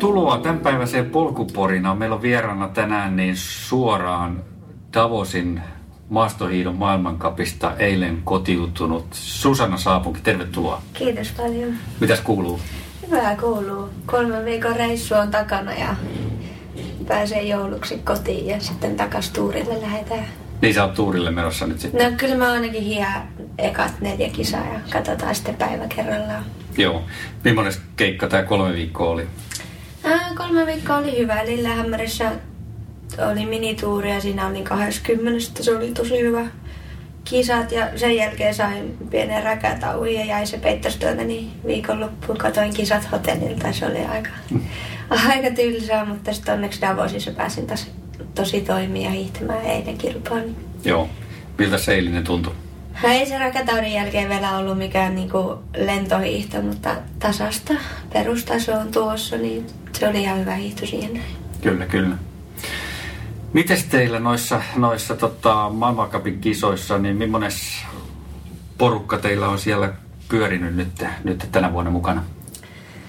Tervetuloa tämänpäiväiseen polkuporinaan. Meillä on vieraana tänään niin suoraan Davosin maastohiidon maailmankapista eilen kotiutunut Susanna Saapunki. Tervetuloa. Kiitos paljon. Mitäs kuuluu? Hyvää kuuluu. Kolmen viikon reissu on takana ja pääsee jouluksi kotiin ja sitten takas tuurille lähdetään. Niin sä oot tuurille menossa nyt sitten? No kyllä mä ainakin hien ekat neljä kisaa ja katsotaan sitten päivä kerrallaan. Joo. Millainen keikka tämä kolme viikkoa oli? Ää, kolme viikkoa oli hyvä. Lillehammerissa oli minituuri ja siinä oli 20. Se oli tosi hyvä kisat ja sen jälkeen sain pienen räkätauin ja jäi se peittostöönä, niin viikonloppuun katoin kisat hotellilta. Se oli aika, aika tylsää, mutta sitten onneksi Davosissa pääsin tosi, tosi toimia hiihtämään eilen kilpaan. Joo. Miltä se eilinen tuntui? Ei se räkätaudin jälkeen vielä ollut mikään niinku lentohiihto, mutta tasasta perustaso on tuossa, niin se oli ihan hyvä hiihto siihen. Kyllä, kyllä. Mites teillä noissa, noissa tota, maailmankapin kisoissa, niin millainen porukka teillä on siellä pyörinyt nyt, nyt tänä vuonna mukana?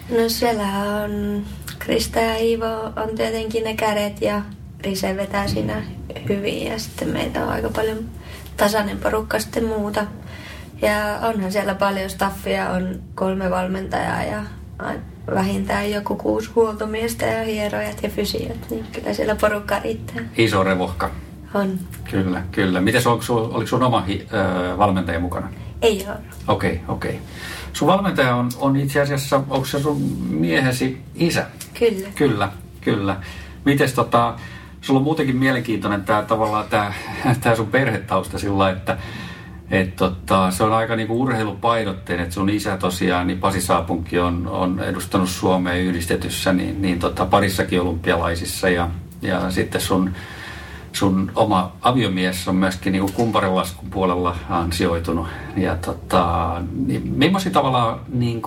No siellä on Krista ja Iivo on tietenkin ne kädet ja Rise vetää siinä hyvin ja sitten meitä on aika paljon tasainen porukka sitten muuta. Ja onhan siellä paljon staffia, on kolme valmentajaa ja vähintään joku kuusi huoltomiestä ja hierojat ja fysiot, niin kyllä siellä porukka riittää. Iso revohka. On. Kyllä, kyllä. Miten oliko, sun, oliko sun oma hi, ö, valmentaja mukana? Ei ole. Okei, okay, okei. Okay. Sun valmentaja on, on itse asiassa, onko se sun miehesi isä? Kyllä. Kyllä, kyllä. Mites tota, sulla on muutenkin mielenkiintoinen tämä tavallaan tämä, tämä sun perhetausta sillä että et tota, se on aika niinku urheilupainotteinen, että sun isä tosiaan, niin Pasi Saapunki on, on edustanut Suomea yhdistetyssä, niin, niin tota, parissakin olympialaisissa ja, ja sitten sun, sun oma aviomies on myöskin niinku kumparilaskun puolella ansioitunut. Ja tota, niin millaisia tavalla niin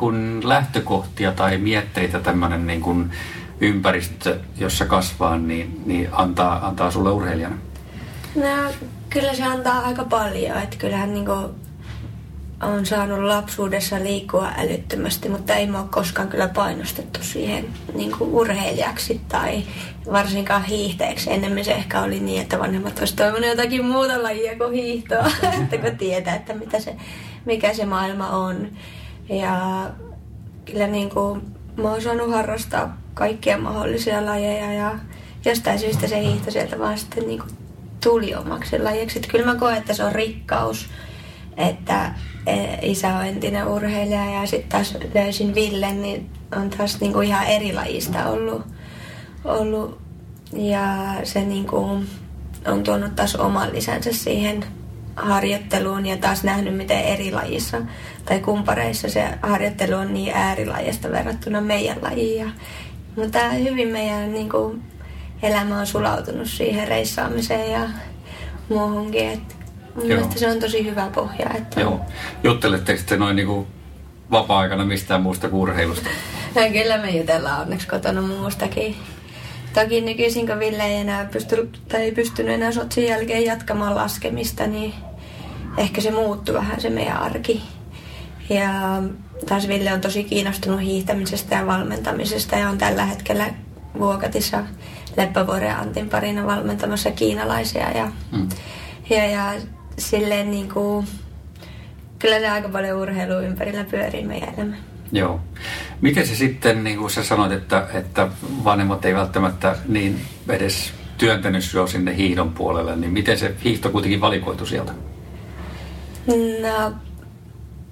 lähtökohtia tai mietteitä tämmöinen niin ympäristö, jossa kasvaa, niin, niin antaa, antaa sulle urheilijana? No, kyllä se antaa aika paljon. Että kyllähän niin kuin on saanut lapsuudessa liikkua älyttömästi, mutta ei mä ole koskaan kyllä painostettu siihen niin kuin urheilijaksi tai varsinkaan hiihteeksi. Ennemmin se ehkä oli niin, että vanhemmat olisivat toivonut jotakin muuta lajia kuin hiihtoa, että kun tietää, että mitä se, mikä se maailma on. Ja kyllä niin kuin, mä oon saanut harrastaa kaikkia mahdollisia lajeja ja jostain syystä se hiihto sieltä vaan sitten niin kuin tuli omaksi lajiksi. Että kyllä mä koen, että se on rikkaus, että e, isä on entinen urheilija ja sitten taas löysin Villen, niin on taas niinku ihan eri lajista ollut. ollut. Ja se niinku on tuonut taas oman lisänsä siihen harjoitteluun ja taas nähnyt, miten eri lajissa tai kumpareissa se harjoittelu on niin äärilajista verrattuna meidän lajiin. Mutta hyvin meidän niin kuin, elämä on sulautunut siihen reissaamiseen ja muuhunkin. Et mun Joo. mielestä se on tosi hyvä pohja. Että... Joo. Jutteletteko te noin niin vapaa-aikana mistään muusta kuin urheilusta? No, kyllä me jutellaan onneksi kotona muustakin. Toki nykyisin, kun Ville ei enää pysty, tai ei pystynyt enää sotsin jälkeen jatkamaan laskemista, niin ehkä se muuttui vähän se meidän arki. Ja taas Ville on tosi kiinnostunut hiihtämisestä ja valmentamisesta ja on tällä hetkellä Vuokatissa Leppävuoren Antin parina valmentamassa kiinalaisia. Ja, mm. ja, ja silleen niin kuin, kyllä se aika paljon urheilua ympärillä pyörii meidän elämä. Joo. Miten se sitten, niin kuin sä sanoit, että, että vanhemmat ei välttämättä niin edes työntänyt sinua sinne hiihdon puolelle, niin miten se hiihto kuitenkin valikoitu sieltä? No,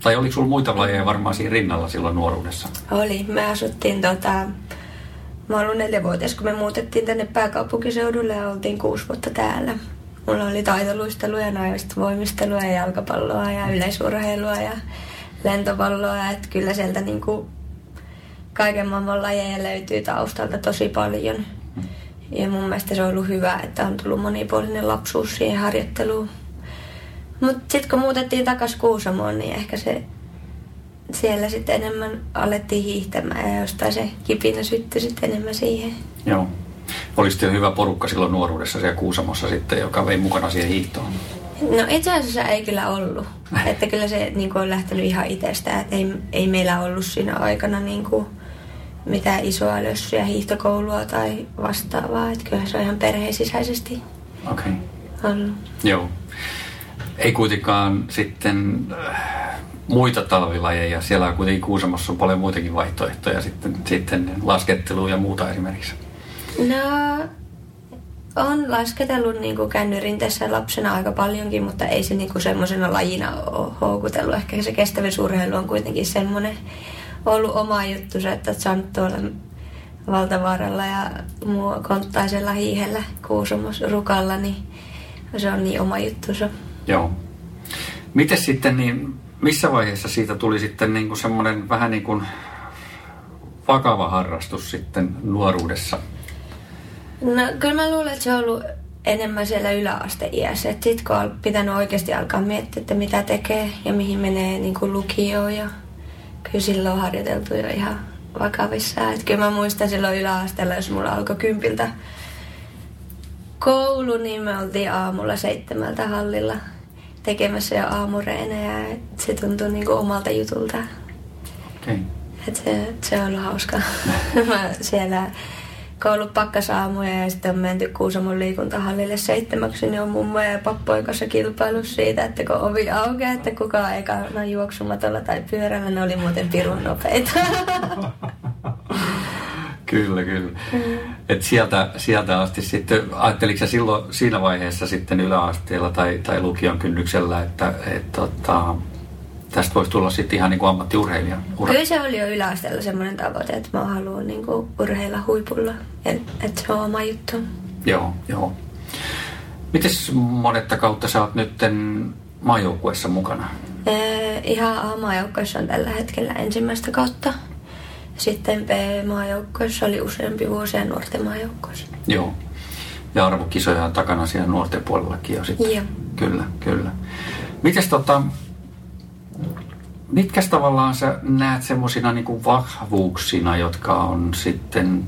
tai oliko sulla muita lajeja varmaan siinä rinnalla silloin nuoruudessa? Oli. Me asuttiin tota, Mä olin neljävuotias, kun me muutettiin tänne pääkaupunkiseudulle ja oltiin kuusi vuotta täällä. Mulla oli taitoluistelua ja naivista voimistelua ja jalkapalloa ja yleisurheilua ja lentopalloa. Että kyllä sieltä niinku kaiken maailman lajeja löytyy taustalta tosi paljon. Ja mun mielestä se on ollut hyvä, että on tullut monipuolinen lapsuus siihen harjoitteluun. Mutta sitten kun muutettiin takaisin Kuusamoon, niin ehkä se siellä sitten enemmän alettiin hiihtämään ja jostain se kipinä syttyi sitten enemmän siihen. Joo. Olisi hyvä porukka silloin nuoruudessa siellä Kuusamossa sitten, joka vei mukana siihen hiihtoon? No itse asiassa ei kyllä ollut. että kyllä se niin kuin, on lähtenyt ihan itsestä. Että ei, ei meillä ollut siinä aikana niin kuin, mitään isoa lössyä, hiihtokoulua tai vastaavaa. Että kyllähän se on ihan perheen sisäisesti Okei. ollut. Joo. Ei kuitenkaan sitten äh, muita talvilajeja. Siellä on kuitenkin Kuusamossa on paljon muitakin vaihtoehtoja sitten, sitten laskettelua ja muuta esimerkiksi. No, on lasketellut niin kuin käynyt rinteessä lapsena aika paljonkin, mutta ei se niin kuin semmoisena lajina ole houkutellut. Ehkä se kestävyysurheilu on kuitenkin semmoinen ollut oma juttu, että oot saanut tuolla Valtavaaralla ja muu konttaisella hiihellä Kuusamossa rukalla, niin se on niin oma juttunsa. Joo. Miten sitten, niin missä vaiheessa siitä tuli sitten niin kuin semmoinen vähän niin kuin vakava harrastus sitten nuoruudessa? No kyllä mä luulen, että se on ollut enemmän siellä yläasteiässä. Että sit kun on pitänyt oikeasti alkaa miettiä, että mitä tekee ja mihin menee niin kuin lukioon ja kyllä silloin on harjoiteltu jo ihan vakavissaan. Että kyllä mä muistan silloin yläasteella, jos mulla alkoi kympiltä koulu, niin me oltiin aamulla seitsemältä hallilla tekemässä jo aamureenejä. Se tuntui niin kuin omalta jutulta. Okay. Et se, se on ollut hauskaa. Mä siellä koulu pakkasaamuja ja sitten on menty Kuusamon liikuntahallille seitsemäksi, niin on mummoja ja pappojen kanssa kilpailu siitä, että kun ovi aukeaa, että kukaan ei kanna juoksumatolla tai pyörällä, ne oli muuten pirun nopeita. Kyllä, kyllä. Mm. Et sieltä, sieltä asti sitten, ajatteliko silloin siinä vaiheessa sitten yläasteella tai, tai lukion kynnyksellä, että et, tota, tästä voisi tulla sitten ihan niin kuin ammattiurheilija? Ura. Kyllä se oli jo yläasteella semmoinen tavoite, että mä haluan niin kuin urheilla huipulla, että se on oma juttu. Joo, joo. Mites monetta kautta sä oot nyt maajoukkueessa mukana? Ee, ihan A-maajoukkueessa on tällä hetkellä ensimmäistä kautta. Sitten B-maajoukkueessa oli useampi vuosi ja nuorten maajoukkueessa. Joo. Ja arvokisoja on takana siellä nuorten puolellakin jo sitten. Joo. Kyllä, kyllä. Mites tota, mitkä tavallaan sä näet semmoisina niin vahvuuksina, jotka on sitten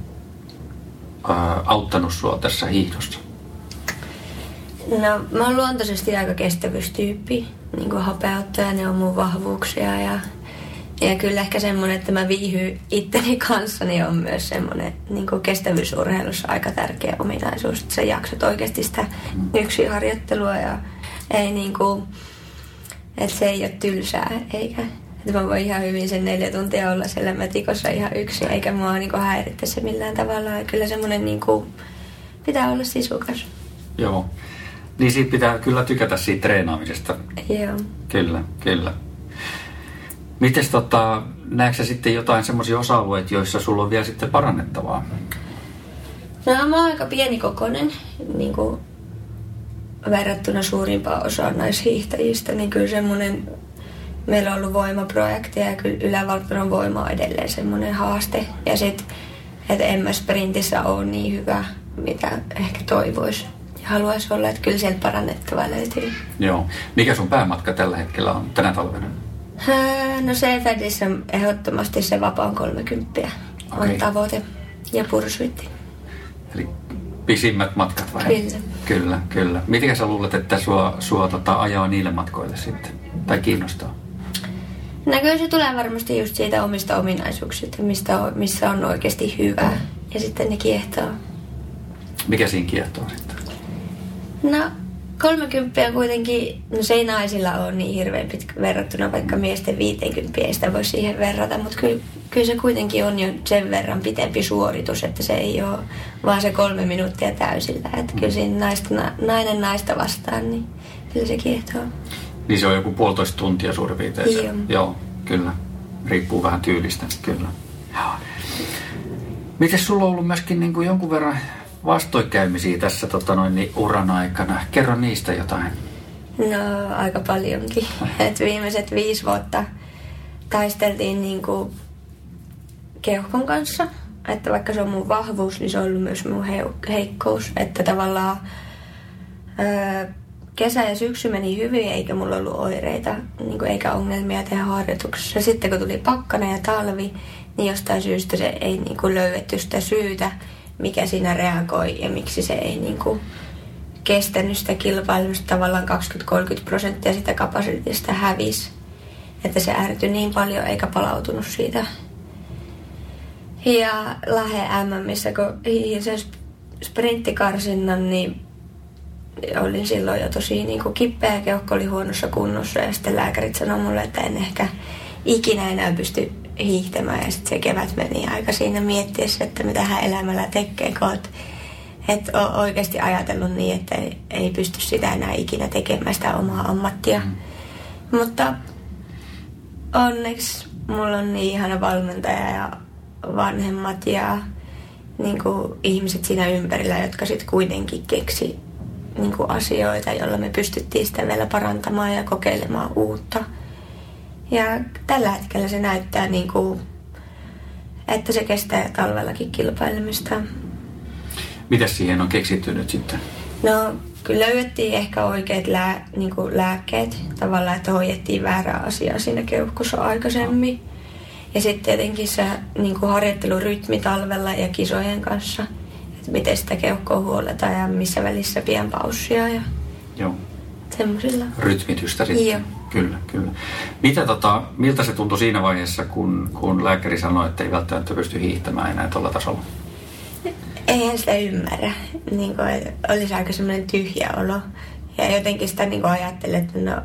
ää, auttanut sua tässä hiihdossa? No, mä oon luontaisesti aika kestävyystyyppi. Niin kuin hapeuttaja, ne on mun vahvuuksia ja, ja kyllä ehkä semmoinen, että mä viihdyn itteni kanssa, niin on myös semmoinen niin kuin kestävyysurheilussa aika tärkeä ominaisuus, että sä jaksat oikeasti sitä yksin harjoittelua ja ei niin kuin, että se ei ole tylsää eikä että mä voin ihan hyvin sen neljä tuntia olla siellä metikossa ihan yksin, eikä mua niinku häiritse se millään tavalla. Ja kyllä semmoinen niinku, pitää olla sisukas. Joo. Niin siitä pitää kyllä tykätä siitä treenaamisesta. Joo. Kyllä, kyllä. Mites tota, näetkö sitten jotain semmoisia osa-alueita, joissa sulla on vielä sitten parannettavaa? No mä oon aika pienikokoinen, niin kuin verrattuna suurimpaan osaan naishiihtäjistä, niin kyllä semmoinen meillä on ollut voimaprojekti ja kyllä ylävaltanon voima on edelleen semmoinen haaste. Ja sitten, että en mä sprintissä ole niin hyvä, mitä ehkä toivoisi ja haluaisi olla, että kyllä sieltä parannettavaa löytyy. Joo. Mikä sun päämatka tällä hetkellä on tänä talvena? No CFDissä on ehdottomasti se vapaan 30 okay. on tavoite ja pursuitti. Eli pisimmät matkat vai? Kyllä. Kyllä, kyllä. Miten sä luulet, että sua, sua tota, ajaa niille matkoille sitten? Tai kiinnostaa? No kyllä se tulee varmasti just siitä omista ominaisuuksista, mistä on, missä on oikeasti hyvä. Ja sitten ne kiehtoo. Mikä siinä kiehtoo sitten? No 30 kuitenkin, no se ei naisilla ole niin hirveän pitkä verrattuna vaikka miesten 50, ei sitä voi siihen verrata, mutta kyllä, kyllä se kuitenkin on jo sen verran pitempi suoritus, että se ei ole vaan se kolme minuuttia täysillä. Että kyllä siinä naista, nainen naista vastaan, niin kyllä se kiehtoo. Niin se on joku puolitoista tuntia suurin piirtein. Joo. Joo, kyllä. Riippuu vähän tyylistä, kyllä. Joo. Miten sulla on ollut myöskin niin kuin jonkun verran vastoinkäymisiä tässä tota noin, niin uran aikana? Kerro niistä jotain. No aika paljonkin. Et viimeiset viisi vuotta taisteltiin niin kuin keuhkon kanssa. Että vaikka se on mun vahvuus, niin se on ollut myös mun heikkous. Että tavallaan öö, kesä ja syksy meni hyvin, eikä mulla ollut oireita, niin kuin, eikä ongelmia tehdä harjoituksessa. Sitten kun tuli pakkana ja talvi, niin jostain syystä se ei niin kuin, löydetty sitä syytä, mikä siinä reagoi ja miksi se ei niin kuin, kestänyt sitä kilpailusta. Tavallaan 20-30 prosenttia sitä kapasiteetista hävisi. Että se ärtyi niin paljon eikä palautunut siitä. Ja Lahe missä kun sen sprinttikarsinnan, niin olin silloin jo tosi niin kuin kipeä, keuhko oli huonossa kunnossa ja sitten lääkärit sanoi mulle, että en ehkä ikinä enää pysty hiihtämään ja sitten se kevät meni aika siinä miettiessä, että mitä hän elämällä tekee, kun oot, et ole oikeasti ajatellut niin, että ei, ei pysty sitä enää ikinä tekemään sitä omaa ammattia. Mm. Mutta onneksi mulla on niin ihana valmentaja ja vanhemmat ja niin kuin, ihmiset siinä ympärillä, jotka sitten kuitenkin keksi niin kuin, asioita, joilla me pystyttiin sitä vielä parantamaan ja kokeilemaan uutta. Ja tällä hetkellä se näyttää, niin kuin, että se kestää talvellakin kilpailemista. Mitä siihen on keksitty nyt sitten? No, kyllä löydettiin ehkä oikeat lää, niin kuin lääkkeet. Tavallaan, että hoidettiin väärää asiaa siinä keuhkossa aikaisemmin. Ja sitten tietenkin se niin kuin harjoittelurytmi talvella ja kisojen kanssa. Että miten sitä keuhkoa huoletaan ja missä välissä pian paussia ja Joo. semmoisilla. Rytmitystä sitten. Joo. Kyllä, kyllä. Mitä, tota, miltä se tuntui siinä vaiheessa, kun, kun lääkäri sanoi, että ei välttämättä pysty hiihtämään enää tuolla tasolla? Eihän sitä ymmärrä. Niin kuin, olisi aika semmoinen tyhjä olo. Ja jotenkin sitä niin ajattelin, että no,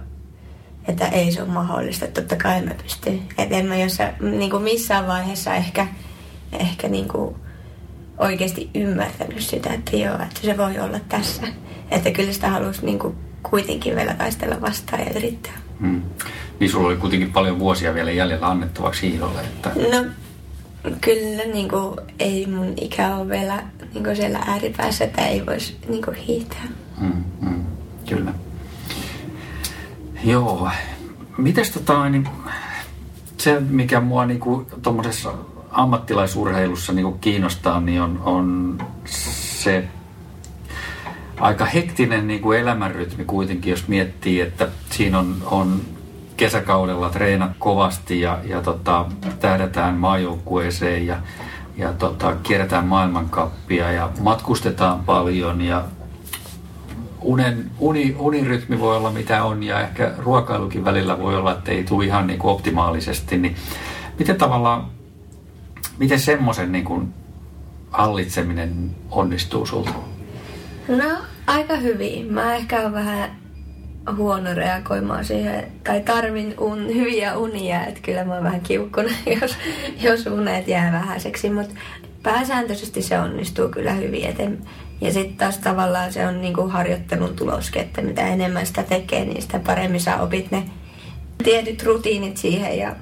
että ei se ole mahdollista. Totta kai mä pystyn. Että en mä jossa, niin kuin missään vaiheessa ehkä, ehkä niin kuin oikeasti ymmärtänyt sitä, että joo, että se voi olla tässä. Että kyllä sitä halusi niin kuin kuitenkin vielä taistella vastaan ja yrittää. Hmm. Niin sulla oli kuitenkin paljon vuosia vielä jäljellä annettavaksi hiidolle. Että... No kyllä niin kuin, ei mun ikä ole vielä niin kuin siellä ääripäässä, että ei voisi niin kuin, hiihtää. Hmm, hmm, kyllä. Joo. Mites tota, niin, se, mikä mua niin tuommoisessa ammattilaisurheilussa niin kiinnostaa, niin on, on se aika hektinen niin kuin elämänrytmi kuitenkin, jos miettii, että siinä on, on kesäkaudella treenat kovasti ja, ja tota, tähdätään maajoukkueeseen ja, ja tota, kierretään maailmankappia ja matkustetaan paljon ja unen, uni, unirytmi voi olla mitä on ja ehkä ruokailukin välillä voi olla, että ei tule ihan niin kuin optimaalisesti. Niin miten tavallaan, miten semmoisen niin hallitseminen onnistuu sulta? No aika hyvin. Mä ehkä olen vähän huono reagoimaan siihen, tai tarvin un, hyviä unia, että kyllä mä oon vähän kiukkuna, jos, jos unet jää vähäiseksi, mutta pääsääntöisesti se onnistuu kyllä hyvin. Et ja sitten taas tavallaan se on niinku harjoittelun tuloske, että mitä enemmän sitä tekee, niin sitä paremmin sä opit ne tietyt rutiinit siihen ja,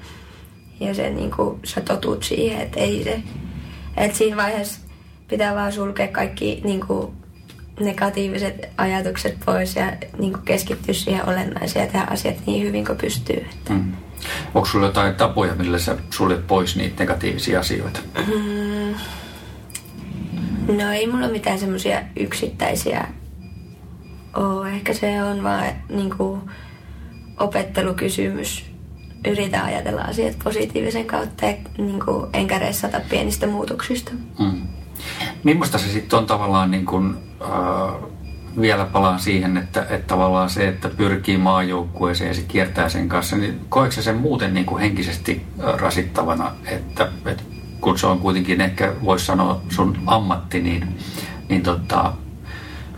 ja se niinku, sä totut siihen, että ei se, että siinä vaiheessa pitää vaan sulkea kaikki niinku, negatiiviset ajatukset pois ja niinku, keskittyä siihen olennaiseen ja tehdä asiat niin hyvin kuin pystyy. Että. Mm. Onko sulla jotain tapoja, millä sä suljet pois niitä negatiivisia asioita? Mm. No ei mulla mitään semmoisia yksittäisiä ole. Ehkä se on vaan niinku opettelukysymys. Yritän ajatella asiat positiivisen kautta ja niinku, enkä ressata pienistä muutoksista. Mm. Millaista se sitten on tavallaan, niin kun, äh, vielä palaan siihen, että, että tavallaan se, että pyrkii maajoukkueeseen ja se kiertää sen kanssa, niin koetko sen muuten niin kuin henkisesti rasittavana, että, että kun se on kuitenkin ehkä, voisi sanoa, sun ammatti, niin, niin tota,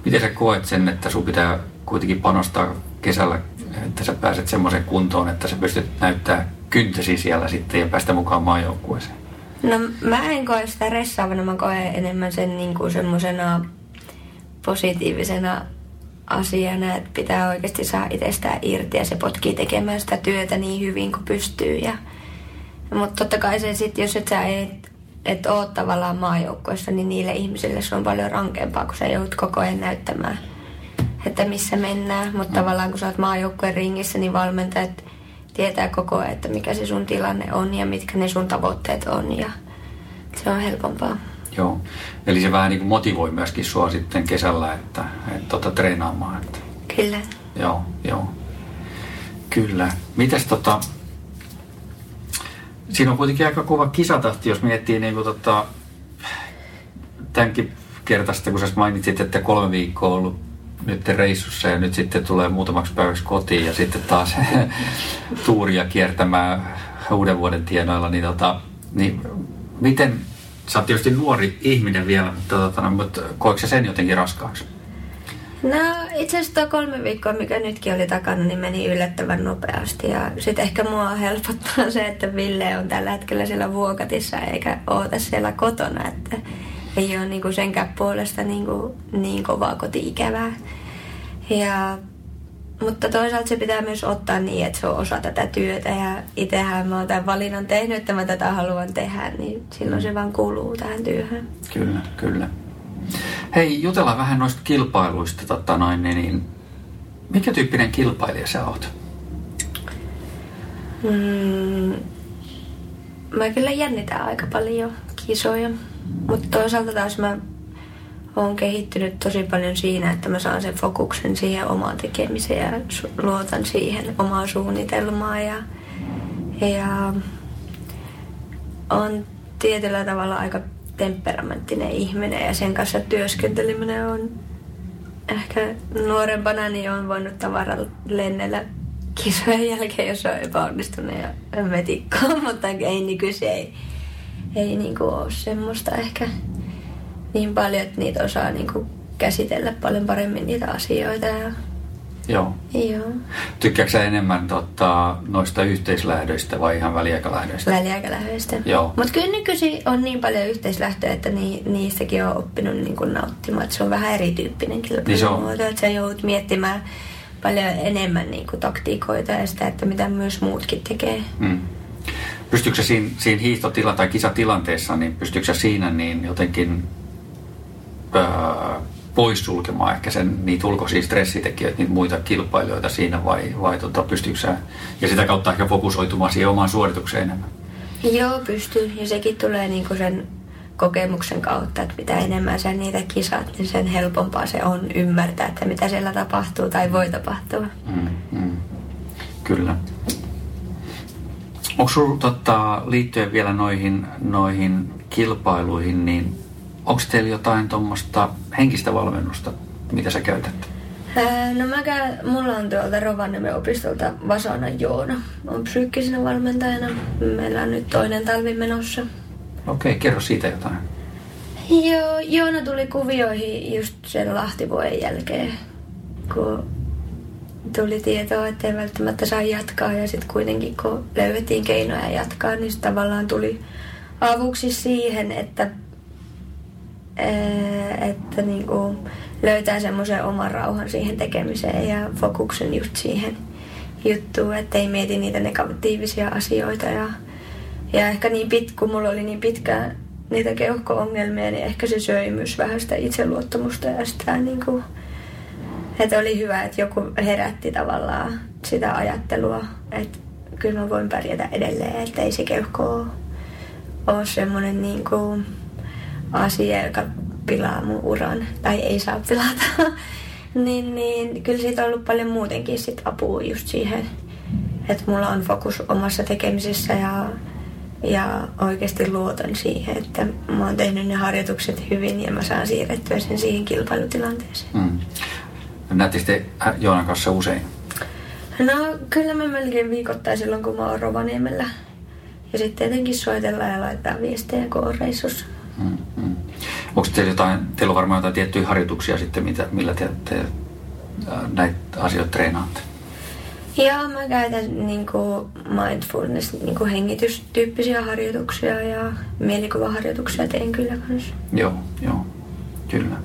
miten sä koet sen, että sun pitää kuitenkin panostaa kesällä, että sä pääset semmoiseen kuntoon, että sä pystyt näyttää kyntäsi siellä sitten ja päästä mukaan maajoukkueeseen? No mä en koe sitä ressaavana, mä koen enemmän sen niin kuin semmoisena positiivisena asiana, että pitää oikeasti saa itsestään irti ja se potkii tekemään sitä työtä niin hyvin kuin pystyy ja mutta totta kai se sitten, jos et sä et, et ole tavallaan maajoukkoissa, niin niille ihmisille se on paljon rankempaa, kun sä joudut koko ajan näyttämään, että missä mennään. Mutta mm. tavallaan kun sä oot maajoukkojen ringissä, niin valmentajat tietää koko ajan, että mikä se sun tilanne on ja mitkä ne sun tavoitteet on ja se on helpompaa. Joo, eli se vähän niin kuin motivoi myöskin sua sitten kesällä, että, että tota, treenaamaan. Että... Kyllä. Joo, joo. Kyllä. Mites tota, siinä on kuitenkin aika kova kisatahti, jos miettii niin kuin tota, tämänkin kertaista, kun sä mainitsit, että kolme viikkoa on ollut nyt reissussa ja nyt sitten tulee muutamaksi päiväksi kotiin ja sitten taas tuuria kiertämään uuden vuoden tienoilla, niin, tota, niin miten, sä oot tietysti nuori ihminen vielä, mutta, tota, mutta koiko sen jotenkin raskaaksi? No itse asiassa tuo kolme viikkoa, mikä nytkin oli takana, niin meni yllättävän nopeasti. Ja sitten ehkä mua helpottaa se, että Ville on tällä hetkellä siellä vuokatissa eikä oota siellä kotona. Että ei ole niinku senkään puolesta niinku, niin kovaa koti-ikävää. Ja, mutta toisaalta se pitää myös ottaa niin, että se on osa tätä työtä. Ja itsehän mä oon tämän valinnan tehnyt, että mä tätä haluan tehdä, niin silloin se vaan kuuluu tähän työhön. Kyllä, kyllä. Hei, jutellaan vähän noista kilpailuista. Tota noin, niin, mikä tyyppinen kilpailija sä oot? Mm, mä kyllä jännitän aika paljon kisoja, mutta toisaalta taas mä oon kehittynyt tosi paljon siinä, että mä saan sen fokuksen siihen omaan tekemiseen ja luotan siihen omaan suunnitelmaan ja, ja on tietyllä tavalla aika temperamenttinen ihminen ja sen kanssa työskenteleminen on ehkä nuorempana niin on voinut tavara lennellä kisojen jälkeen, jos on epäonnistunut ja metikkoa, mutta ei nykyisin ei, ei niinku ole semmoista ehkä niin paljon, että niitä osaa niinku käsitellä paljon paremmin niitä asioita ja Joo. Joo. Tykkääksä enemmän tota, noista yhteislähdöistä vai ihan väliaikalähdöistä? Väliaikalähdöistä. Joo. Mutta kyllä nykyisin on niin paljon yhteislähtöä, että ni, niistäkin on oppinut niin kuin nauttimaan. Että se on vähän erityyppinen kilpailumuoto. Niin että sä joudut miettimään paljon enemmän niin kuin taktiikoita ja sitä, että mitä myös muutkin tekee. Mm. Pystyykö siinä, siinä hiihtotila- tai kisatilanteessa, niin pystyykö siinä niin jotenkin öö, poissulkemaan ehkä sen, niitä ulkoisia stressitekijöitä, niitä muita kilpailijoita siinä vai, vai tota, pystyykö sä, ja sitä kautta ehkä fokusoitumaan siihen omaan suoritukseen enemmän? Joo, pystyy. Ja sekin tulee niinku sen kokemuksen kautta, että mitä enemmän sä niitä kisat, niin sen helpompaa se on ymmärtää, että mitä siellä tapahtuu tai voi tapahtua. Mm, mm. Kyllä. Onko sinulla tota, liittyen vielä noihin, noihin kilpailuihin, niin onko teillä jotain tuommoista henkistä valmennusta, mitä sä käytät? no mä käyn, mulla on tuolta Rovaniemen opistolta Vasana Joona. on psyykkisenä valmentajana. Meillä on nyt toinen talvi menossa. Okei, okay, kerro siitä jotain. Joo, Joona tuli kuvioihin just sen Lahtivuoden jälkeen, kun tuli tietoa, että ei välttämättä saa jatkaa. Ja sitten kuitenkin kun löydettiin keinoja jatkaa, niin tavallaan tuli avuksi siihen, että että niin kuin löytää semmoisen oman rauhan siihen tekemiseen ja fokuksen just siihen juttuun, että ei mieti niitä negatiivisia asioita. Ja, ja ehkä niin pit, kun mulla oli niin pitkään niitä keuhko-ongelmia, niin ehkä se söi myös vähän sitä itseluottamusta ja sitä niin kuin, että oli hyvä, että joku herätti tavallaan sitä ajattelua, että kyllä mä voin pärjätä edelleen, että ei se keuhko ole semmoinen niin kuin, asia, joka pilaa mun uran, tai ei saa pilata, niin, niin kyllä siitä on ollut paljon muutenkin sit apua just siihen, että mulla on fokus omassa tekemisessä ja, ja oikeasti luotan siihen, että mä oon tehnyt ne harjoitukset hyvin ja mä saan siirrettyä sen siihen kilpailutilanteeseen. Mm. Näette Joonan kanssa usein? No kyllä mä melkein viikoittain silloin, kun mä oon Rovaniemellä. Ja sitten tietenkin soitellaan ja laittaa viestejä, kun on reissussa. Mm, mm. Onko teillä jotain, teillä on varmaan jotain tiettyjä harjoituksia sitten, mitä, millä te, te näitä asioita treenaatte? Joo, mä käytän niin kuin mindfulness, niin kuin hengitystyyppisiä harjoituksia ja mielikuvaharjoituksia teen kyllä kanssa. Joo, joo, kyllä.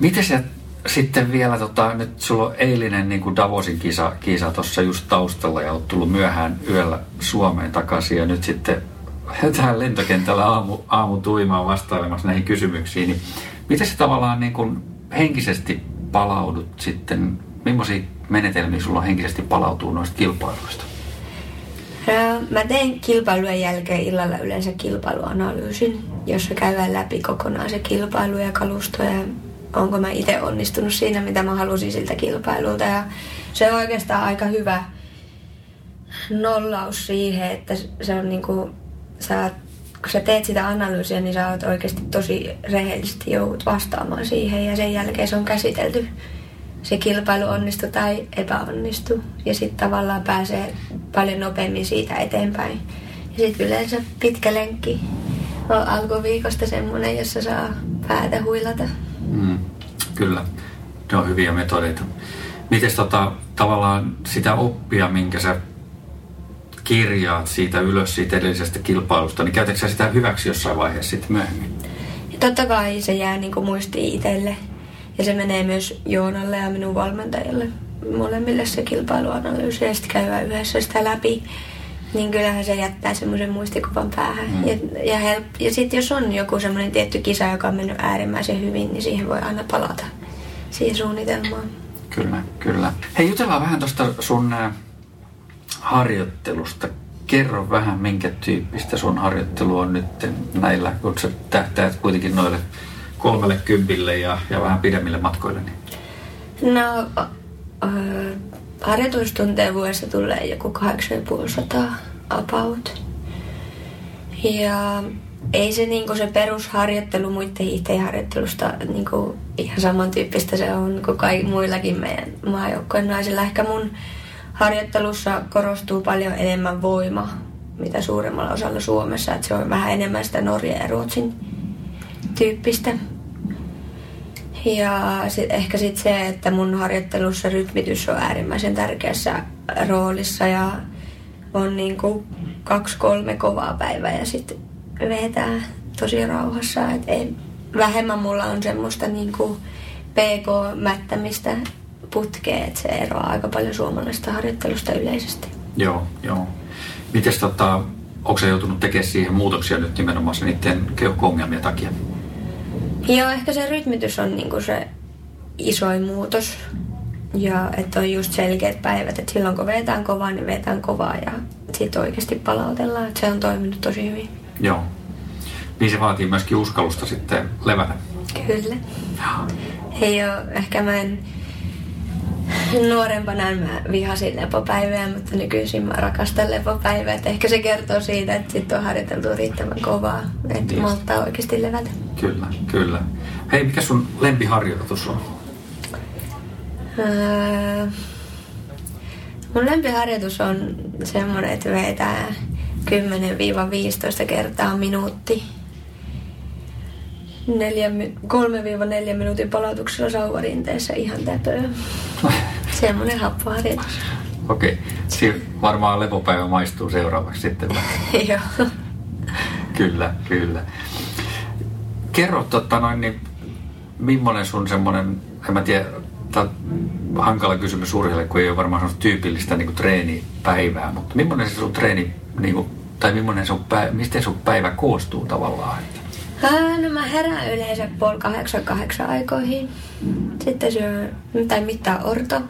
Miten se sitten vielä, tota, nyt sulla on eilinen niin kuin Davosin kisa, kisa tuossa just taustalla ja olet tullut myöhään yöllä Suomeen takaisin ja nyt sitten tähän lentokentällä aamu, aamu tuimaan vastailemassa näihin kysymyksiin, niin miten se tavallaan niin kuin henkisesti palaudut sitten, millaisia menetelmiä sulla henkisesti palautuu noista kilpailuista? Mä teen kilpailujen jälkeen illalla yleensä kilpailuanalyysin, jossa käydään läpi kokonaan se kilpailu ja kalusto ja onko mä itse onnistunut siinä, mitä mä halusin siltä kilpailulta. Ja se on oikeastaan aika hyvä nollaus siihen, että se on niinku sä, kun sä teet sitä analyysiä, niin sä oot oikeasti tosi rehellisesti joudut vastaamaan siihen ja sen jälkeen se on käsitelty. Se kilpailu onnistu tai epäonnistu ja sitten tavallaan pääsee paljon nopeammin siitä eteenpäin. Sitten yleensä pitkä lenkki on alkuviikosta semmoinen, jossa saa päätä huilata. Mm, kyllä, ne on hyviä metodeita. Miten tota, tavallaan sitä oppia, minkä sä kirjaat siitä ylös siitä edellisestä kilpailusta, niin käytätkö sitä hyväksi jossain vaiheessa sitten myöhemmin? Ja totta kai se jää niin muistiin itselle. Ja se menee myös Joonalle ja minun valmentajalle molemmille se kilpailuanalyysi ja sitten käydään yhdessä sitä läpi. Niin kyllähän se jättää semmoisen muistikuvan päähän. Mm. Ja, ja, help, ja sitten jos on joku semmoinen tietty kisa, joka on mennyt äärimmäisen hyvin, niin siihen voi aina palata siihen suunnitelmaan. Kyllä, kyllä. Hei, jutellaan vähän tuosta sun harjoittelusta. Kerro vähän, minkä tyyppistä sun harjoittelu on nyt näillä, kun sä tähtäät kuitenkin noille kolmelle kympille ja, ja vähän pidemmille matkoille. Niin. No, äh, harjoitustunteja vuodessa tulee joku 8500 about. Ja ei se, niinku se perusharjoittelu muiden hiihteen harjoittelusta niinku ihan samantyyppistä se on kuin kaikki muillakin meidän maajoukkojen naisilla. Ehkä mun harjoittelussa korostuu paljon enemmän voima, mitä suuremmalla osalla Suomessa. Että se on vähän enemmän sitä Norja ja Ruotsin tyyppistä. Ja sit, ehkä sitten se, että mun harjoittelussa rytmitys on äärimmäisen tärkeässä roolissa ja on niinku kaksi-kolme kovaa päivää ja sitten vetää tosi rauhassa. Et ei, vähemmän mulla on semmoista niinku PK-mättämistä putkea, että se eroaa aika paljon suomalaisesta harjoittelusta yleisesti. Joo, joo. Mites tota, onko se joutunut tekemään siihen muutoksia nyt nimenomaan niiden keuhko-ongelmien takia? Joo, ehkä se rytmitys on niinku se isoin muutos. Ja että on just selkeät päivät, että silloin kun vetään kovaa, niin vetään kovaa ja sitten oikeasti palautellaan. Että se on toiminut tosi hyvin. Joo. Niin se vaatii myöskin uskallusta sitten levätä. Kyllä. Ei ole, ehkä mä en nuorempana mä vihasin lepopäivää, mutta nykyisin mä rakastan lepopäivää. Et ehkä se kertoo siitä, että sit on harjoiteltu riittävän kovaa, että niin. malttaa oikeasti levätä. Kyllä, kyllä. Hei, mikä sun lempiharjoitus on? Öö, mun lempiharjoitus on semmoinen, että vetää 10-15 kertaa minuutti. 3-4 minuutin palautuksella sauvarinteessä ihan täpöä. Semmoinen happoharjoitus. Okei. Okay. varmaan lepopäivä maistuu seuraavaksi sitten. Joo. kyllä, kyllä. Kerro, totta noin, niin, millainen sun semmoinen, en mä tiedä, hankala kysymys urheille, kun ei ole varmaan semmoista tyypillistä niin kuin treenipäivää, mutta millainen se sun treeni, niin kuin, tai millainen sun päivä, mistä sun päivä koostuu tavallaan? Ää, no mä herään yleensä puoli kahdeksan kahdeksan aikoihin. Sitten syö, tai mittaa orto.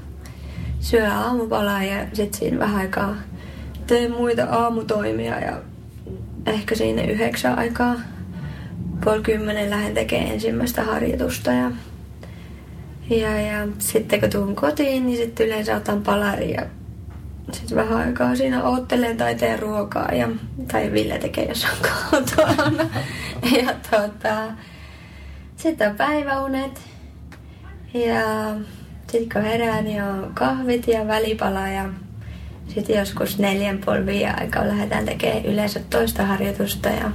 Syö aamupalaa ja sitten siinä vähän aikaa teen muita aamutoimia ja ehkä siinä yhdeksän aikaa puoli kymmenen lähden tekemään ensimmäistä harjoitusta ja, ja, ja sitten kun tuun kotiin, niin sitten yleensä otan palari ja sitten vähän aikaa siinä oottelen tai teen ruokaa ja, tai Ville tekee jos on kotona. ja tota, sitten on päiväunet ja sitten kun herään, niin on kahvit ja välipala ja sitten joskus neljän puoli aikaa lähdetään tekemään yleensä toista harjoitusta ja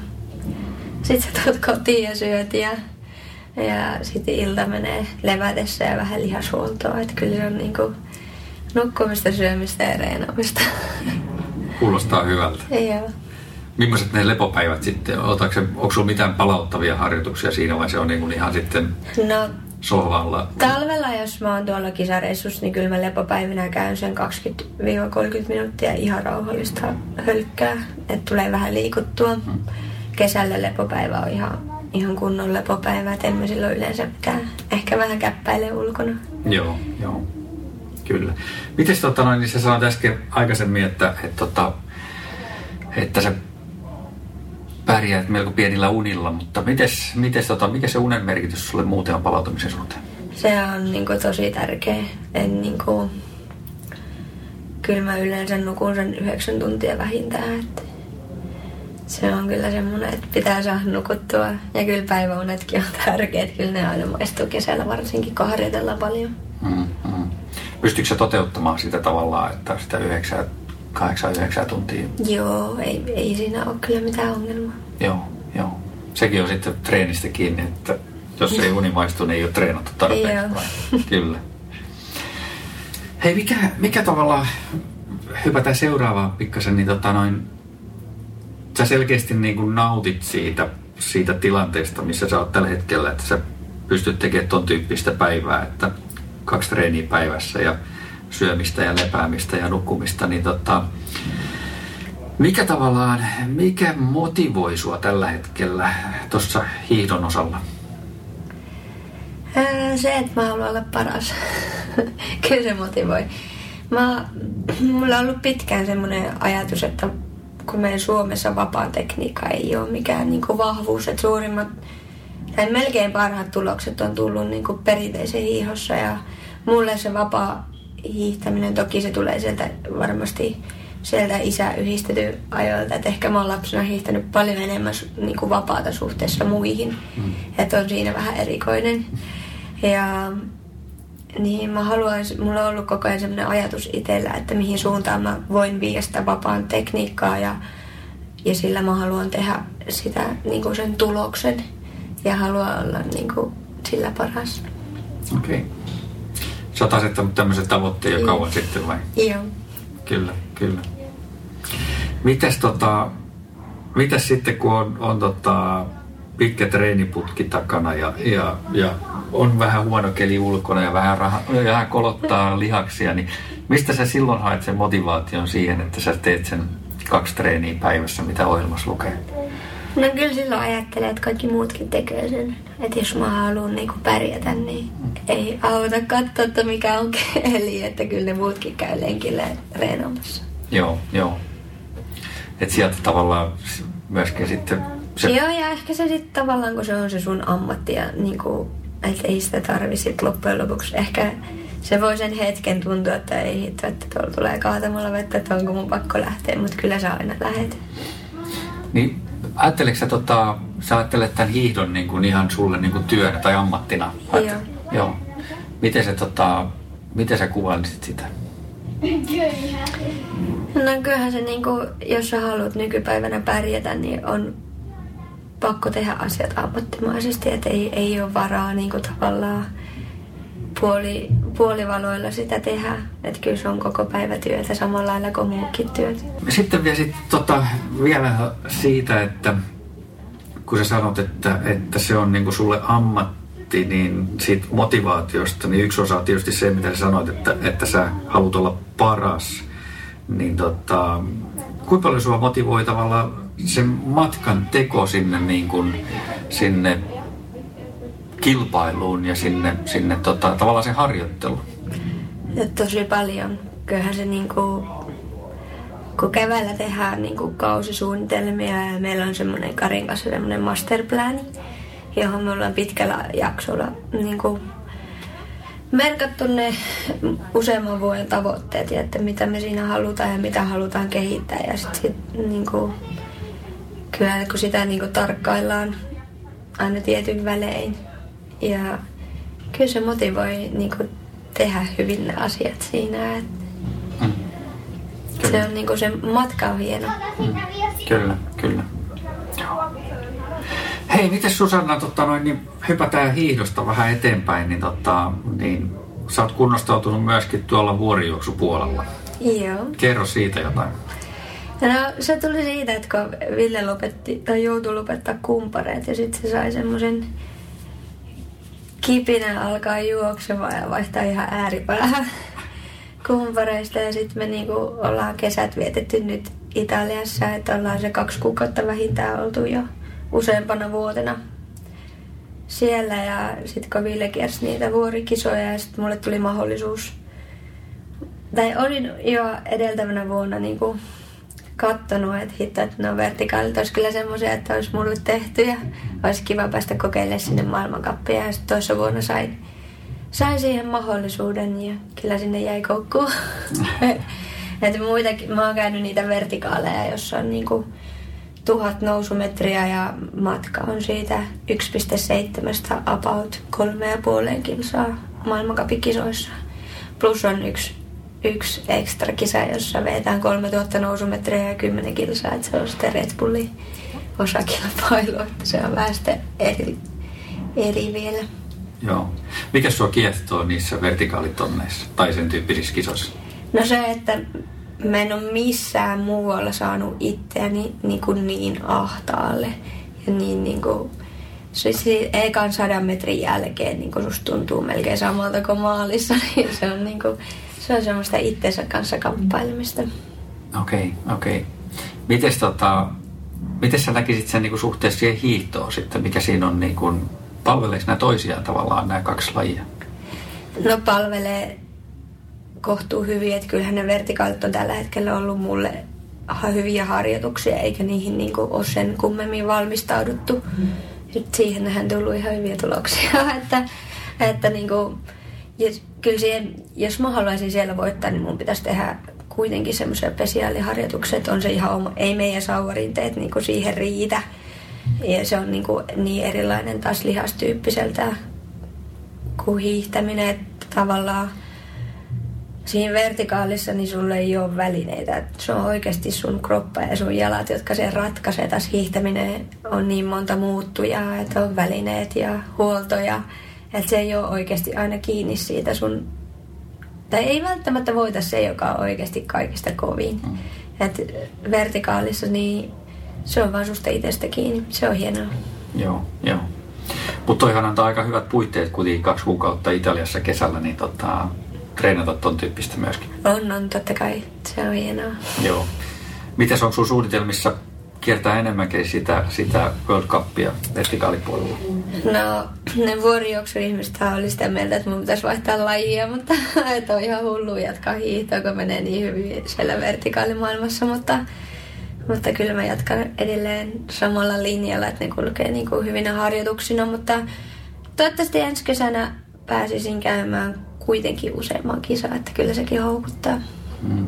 sitten sä tulet kotiin ja syöt ja, ja sitten ilta menee levätessä ja vähän lihashuoltoa. Että kyllä se on niinku nukkumista, syömistä ja reenaamista. Kuulostaa hyvältä. Joo. Millaiset ne lepopäivät sitten? Otatko, onko sinulla mitään palauttavia harjoituksia siinä vai se on niin ihan sitten no, sohvalla? Talvella, jos mä oon tuolla kisareissussa, niin kyllä mä lepopäivinä käyn sen 20-30 minuuttia ihan rauhallista hölkkää, että tulee vähän liikuttua. Hmm kesällä lepopäivä on ihan, ihan kunnon lepopäivä, että emme silloin yleensä mitään, ehkä vähän käppäile ulkona. Joo, joo. Kyllä. Miten tota noin, niin sä sanoit äsken aikaisemmin, että, että, tota, että sä pärjäät melko pienillä unilla, mutta mites, mites, tota, mikä se unen merkitys sulle muuten on palautumisen suhteen? Se on niin kuin, tosi tärkeä. En, niin kuin, kyllä mä yleensä nukun sen yhdeksän tuntia vähintään. Että se on kyllä semmoinen, että pitää saada nukuttua. Ja kyllä päiväunetkin on tärkeät. Kyllä ne aina maistuu kesällä varsinkin, kun harjoitellaan paljon. Mm, mm. Pystyykö se toteuttamaan sitä tavallaan, että sitä yhdeksää 8-9 tuntia. Joo, ei, ei siinä ole kyllä mitään ongelmaa. Joo, joo. Sekin on sitten treenistä kiinni, että jos ei uni maistu, niin ei ole treenattu tarpeeksi. Kyllä. Hei, mikä, mikä tavalla, hypätään seuraavaan pikkasen, niin tota noin, sä selkeästi niin kuin nautit siitä, siitä tilanteesta, missä sä oot tällä hetkellä, että sä pystyt tekemään ton tyyppistä päivää, että kaksi treeniä päivässä ja syömistä ja lepäämistä ja nukkumista, niin tota, mikä tavallaan, mikä motivoi sua tällä hetkellä tuossa hiihdon osalla? Se, että mä haluan olla paras. Kyllä se motivoi. Mä, mulla on ollut pitkään semmoinen ajatus, että kun meidän Suomessa vapaa tekniikka ei ole mikään niin vahvuus, että suurimmat tai melkein parhaat tulokset on tullut niin kuin perinteisen hiihossa ja mulle se vapaa hiihtäminen, toki se tulee sieltä varmasti sieltä isä yhdistetty ajoilta, että ehkä mä oon lapsena hiihtänyt paljon enemmän niin kuin vapaata suhteessa muihin, mm. että on siinä vähän erikoinen. Ja niin mä haluaisin, mulla on ollut koko ajan sellainen ajatus itsellä, että mihin suuntaan mä voin viedä sitä vapaan tekniikkaa ja, ja sillä mä haluan tehdä sitä niin kuin sen tuloksen ja haluan olla niin kuin, sillä paras. Okei. Okay. Sä oot asettanut tämmöisen tavoitteen jo kauan sitten vai? Joo. Kyllä, kyllä. Mites, tota, mitäs sitten kun on, on tota, pitkä treeniputki takana ja, ja, ja on vähän huono keli ulkona ja vähän, raha, vähän kolottaa lihaksia, niin mistä sä silloin haet sen motivaation siihen, että sä teet sen kaksi treeniä päivässä, mitä ohjelmassa lukee? No kyllä silloin ajattelee, että kaikki muutkin tekee sen. Että jos mä haluan niinku pärjätä, niin ei auta katsoa, että mikä on keli, että kyllä ne muutkin käy lenkillä treenaamassa. Joo, joo. Että sieltä tavallaan myöskin sitten... Se... Joo, ja ehkä se sitten tavallaan, kun se on se sun ammatti ja niinku, että ei sitä tarvi sitten loppujen lopuksi. Ehkä se voi sen hetken tuntua, että ei hitto, että tuolla tulee kaatamalla vettä, että onko mun pakko lähteä, mutta kyllä sä aina lähet. Niin Ajatteleeko sä, tota, sä ajattelet tämän hiihdon niin kuin ihan sulle niin kuin työnä tai ammattina? Joo. Joo. Miten, se, tota, miten sä kuvailisit sitä? No kyllähän se, niin kuin, jos sä haluat nykypäivänä pärjätä, niin on pakko tehdä asiat ammattimaisesti, että ei, ei ole varaa niin kuin, tavallaan puoli, puolivaloilla sitä tehdä. Että kyllä se on koko päivä työtä samalla lailla kuin muukin työt. Sitten vielä, sit, tota, vielä siitä, että kun sä sanot, että, että se on niinku sulle ammatti, niin siitä motivaatiosta, niin yksi osa on tietysti se, mitä sä sanoit, että, että sä haluat olla paras. Niin tota, kuinka paljon sua motivoi tavallaan sen matkan teko sinne, niin kuin, sinne kilpailuun ja sinne, sinne tota, tavallaan se harjoittelu? Tosi paljon. Kyllähän se niinku, kun keväällä tehdään niinku kausisuunnitelmia ja meillä on semmoinen Karin kanssa semmoinen masterplan, johon me ollaan pitkällä jaksolla niinku merkattu ne useamman vuoden tavoitteet ja että mitä me siinä halutaan ja mitä halutaan kehittää. Ja sitten sit, niinku, kyllä kun sitä niinku tarkkaillaan aina tietyn välein, ja kyllä se motivoi niin kuin, tehdä hyvin ne asiat siinä. Että mm. Se on niin kuin, se matka on hieno. Mm. Kyllä, kyllä. Hei, miten Susanna, tota noin, niin hypätään hiihdosta vähän eteenpäin, niin, tota, niin sä oot kunnostautunut myöskin tuolla vuorijuoksupuolella. Joo. Kerro siitä jotain. No se tuli siitä, että kun Ville lopetti, tai joutui lopettaa kumpareet ja sitten se sai semmoisen kipinä alkaa juoksemaan ja vaihtaa ihan ääripäähän kumpareista. Ja sitten me niinku ollaan kesät vietetty nyt Italiassa, että ollaan se kaksi kuukautta vähintään oltu jo useampana vuotena siellä. Ja sitten kun Ville kiersi niitä vuorikisoja ja sitten mulle tuli mahdollisuus, tai olin jo edeltävänä vuonna niinku kattonut, että hitto, että ne on vertikaalit. Olisi kyllä semmoisia, että olisi mulle tehty ja olisi kiva päästä kokeilemaan sinne maailmankappiin. Ja sitten toissa vuonna sain, sain siihen mahdollisuuden ja kyllä sinne jäi koukkuun. että muitakin, mä oon käynyt niitä vertikaaleja, jossa on niinku tuhat nousumetriä ja matka on siitä 1,7 about 3,5 kilsaa maailmankapikisoissa. Plus on yksi yksi ekstra kisa, jossa vetään 3000 nousumetriä ja 10 kilsaa, että se on sitten Red Bullin osakilpailu, että se on vähän sitten eri, eri vielä. Joo. Mikä sua kiehtoo niissä vertikaalitonneissa tai sen tyyppisissä kisoissa? No se, että mä en ole missään muualla saanut itseäni niin, kuin niin ahtaalle ja niin, niin kuin, siis ekan sadan metrin jälkeen niin kuin susta tuntuu melkein samalta kuin maalissa, niin se on, niin kuin, se on semmoista itsensä kanssa kamppailemista. Okei, okay, okei. Okay. Mites, tota, miten sä näkisit sen niin kuin suhteessa siihen hiihtoon sitten, mikä siinä on, niin kuin, palveleeko nämä toisiaan tavallaan nämä kaksi lajia? No palvelee kohtuu hyvin, että kyllähän ne vertikaalit on tällä hetkellä ollut mulle hyviä harjoituksia, eikä niihin niin kuin ole sen kummemmin valmistauduttu. Mm. Siihen on tullut ihan hyviä tuloksia, että, että niin kuin, jos, kyllä siihen, jos mä haluaisin siellä voittaa, niin mun pitäisi tehdä kuitenkin semmoisia spesiaaliharjoituksia, että on se ihan oma, ei meidän sauvarinteet niin kuin siihen riitä. Ja se on niin, kuin niin erilainen taas lihastyyppiseltä kuin hiihtäminen, että tavallaan siinä vertikaalissa niin sulle ei ole välineitä. Se on oikeasti sun kroppa ja sun jalat, jotka sen ratkaisee. Tässä hiihtäminen on niin monta muuttujaa, että on välineet ja huoltoja. Että se ei ole oikeasti aina kiinni siitä sun... Tai ei välttämättä voita se, joka on oikeasti kaikista kovin. Mm. Et vertikaalissa niin se on vaan susta itsestä kiinni. Se on hienoa. Joo, joo. Mutta toihan antaa aika hyvät puitteet kuitenkin kaksi kuukautta Italiassa kesällä, niin tota, treenata ton tyyppistä myöskin? On, on totta kai. Se on hienoa. Joo. Mitäs on sun suunnitelmissa kiertää enemmänkin sitä, sitä World Cupia vertikaalipuolella? No, ne vuorijuoksuihmiset oli sitä mieltä, että mun pitäisi vaihtaa lajia, mutta että on ihan hullu jatkaa hiihtoa, kun menee niin hyvin siellä vertikaalimaailmassa, mutta, mutta kyllä mä jatkan edelleen samalla linjalla, että ne kulkee niin kuin hyvinä harjoituksina, mutta toivottavasti ensi kesänä pääsisin käymään kuitenkin useamman kisaa, että kyllä sekin houkuttaa. Mm.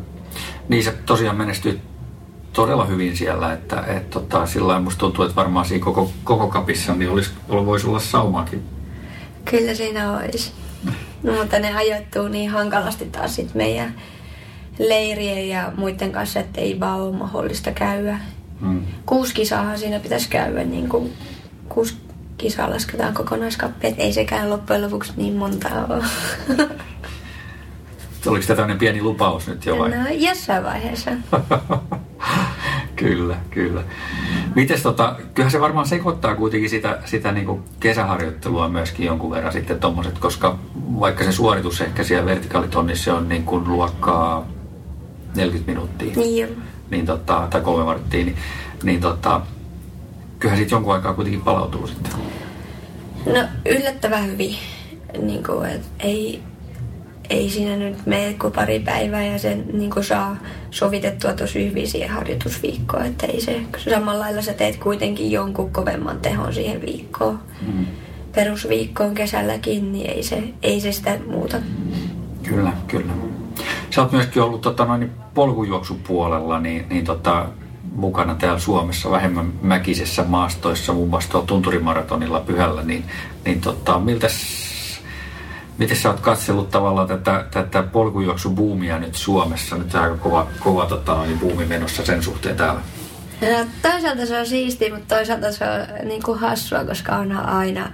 Niin se tosiaan menestyy todella hyvin siellä, että et, tota, sillä lailla musta tuntuu, että varmaan siinä koko, koko kapissa niin olisi, voisi olla saumaakin. Kyllä siinä olisi. No, mutta ne ajoittuu niin hankalasti taas sit meidän leirien ja muiden kanssa, että ei vaan ole mahdollista käydä. Mm. Kuusi kisaahan siinä pitäisi käydä, niin kuin kuusi kisa lasketaan kokonaiskappi, ei sekään loppujen lopuksi niin monta ole. Oliko tämä tämmöinen pieni lupaus nyt jo vai? No, jossain vaiheessa. kyllä, kyllä. Mites tota, kyllähän se varmaan sekoittaa kuitenkin sitä, sitä niin kuin kesäharjoittelua myöskin jonkun verran sitten tommoset, koska vaikka se suoritus ehkä siellä vertikalitonnissa on niin kuin luokkaa 40 minuuttia. Niin Niin tota, tai kolme varttia, niin, niin tota, kyllähän siitä jonkun aikaa kuitenkin palautuu sitten. No yllättävän hyvin. Niin kuin, et ei, ei siinä nyt mene kuin pari päivää ja sen niin kuin saa sovitettua tosi hyvin siihen harjoitusviikkoon. Että ei se, samalla lailla sä teet kuitenkin jonkun kovemman tehon siihen viikkoon. Mm. Perusviikkoon kesälläkin, niin ei se, ei se sitä muuta. Kyllä, kyllä. Sä oot myöskin ollut tota, noin, polkujuoksupuolella, niin, niin tota, mukana täällä Suomessa vähemmän mäkisessä maastoissa, muun muassa tuolla tunturimaratonilla pyhällä, niin, niin tota, miltä Miten sä oot katsellut tavallaan tätä, tätä polkujuoksubuumia nyt Suomessa? Nyt aika kova, kova tota, niin buumi menossa sen suhteen täällä. No, toisaalta se on siistiä, mutta toisaalta se on niin kuin hassua, koska onhan aina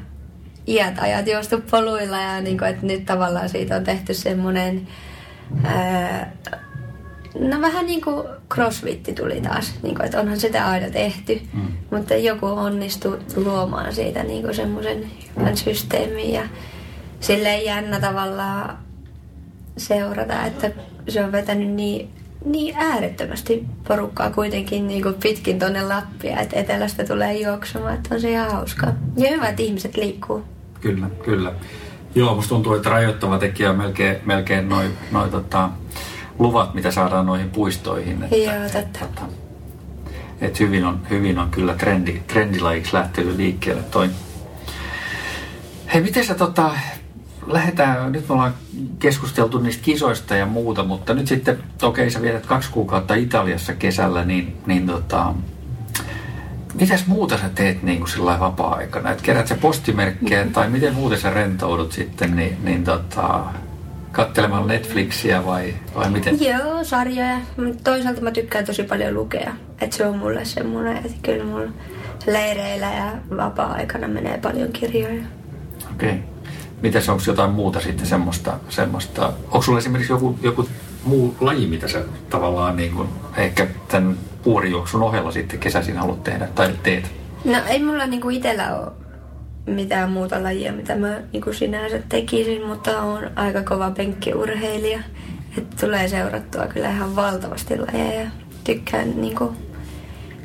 iät ajat juostu poluilla ja niin kuin, että nyt tavallaan siitä on tehty semmoinen ää, No vähän niin kuin crossfitti tuli taas, niin kuin, että onhan sitä aina tehty, mm. mutta joku onnistui luomaan siitä niin kuin semmoisen hyvän systeemin ja silleen jännä tavallaan seurata, että se on vetänyt niin, niin äärettömästi porukkaa kuitenkin niin kuin pitkin tuonne Lappia, että etelästä tulee juoksumaan, että on se ihan hauskaa. Ja hyvä, että ihmiset liikkuu. Kyllä, kyllä. Joo, musta tuntuu, että rajoittava tekijä on melkein, melkein noin noi, tota, luvat, mitä saadaan noihin puistoihin. Että, Joo, totta. Että, että, että hyvin, on, hyvin on kyllä trendi, trendilajiksi lähtenyt liikkeelle toi. Hei, miten sä tota, lähdetään, nyt me ollaan keskusteltu niistä kisoista ja muuta, mutta nyt sitten, okei okay, sä vietät kaksi kuukautta Italiassa kesällä, niin, niin tota, mitäs muuta sä teet niin kuin sillä vapaa-aikana? Et kerät sä postimerkkejä tai miten muuten sä rentoudut sitten, niin, niin tota, katselemaan Netflixiä vai, vai miten? Joo, sarjoja. Toisaalta mä tykkään tosi paljon lukea. Että se on mulle semmoinen, että kyllä mulla leireillä ja vapaa-aikana menee paljon kirjoja. Okei. Okay. Mites onko jotain muuta sitten semmoista, semmoista onko sulla esimerkiksi joku, joku muu laji, mitä sä tavallaan niin kuin, ehkä tämän puorijuoksun ohella sitten kesäisin haluat tehdä tai teet? No ei mulla niinku itsellä ole mitään muuta lajia, mitä mä niinku sinänsä tekisin, mutta on aika kova penkkiurheilija. että tulee seurattua kyllä ihan valtavasti lajeja. Tykkään niinku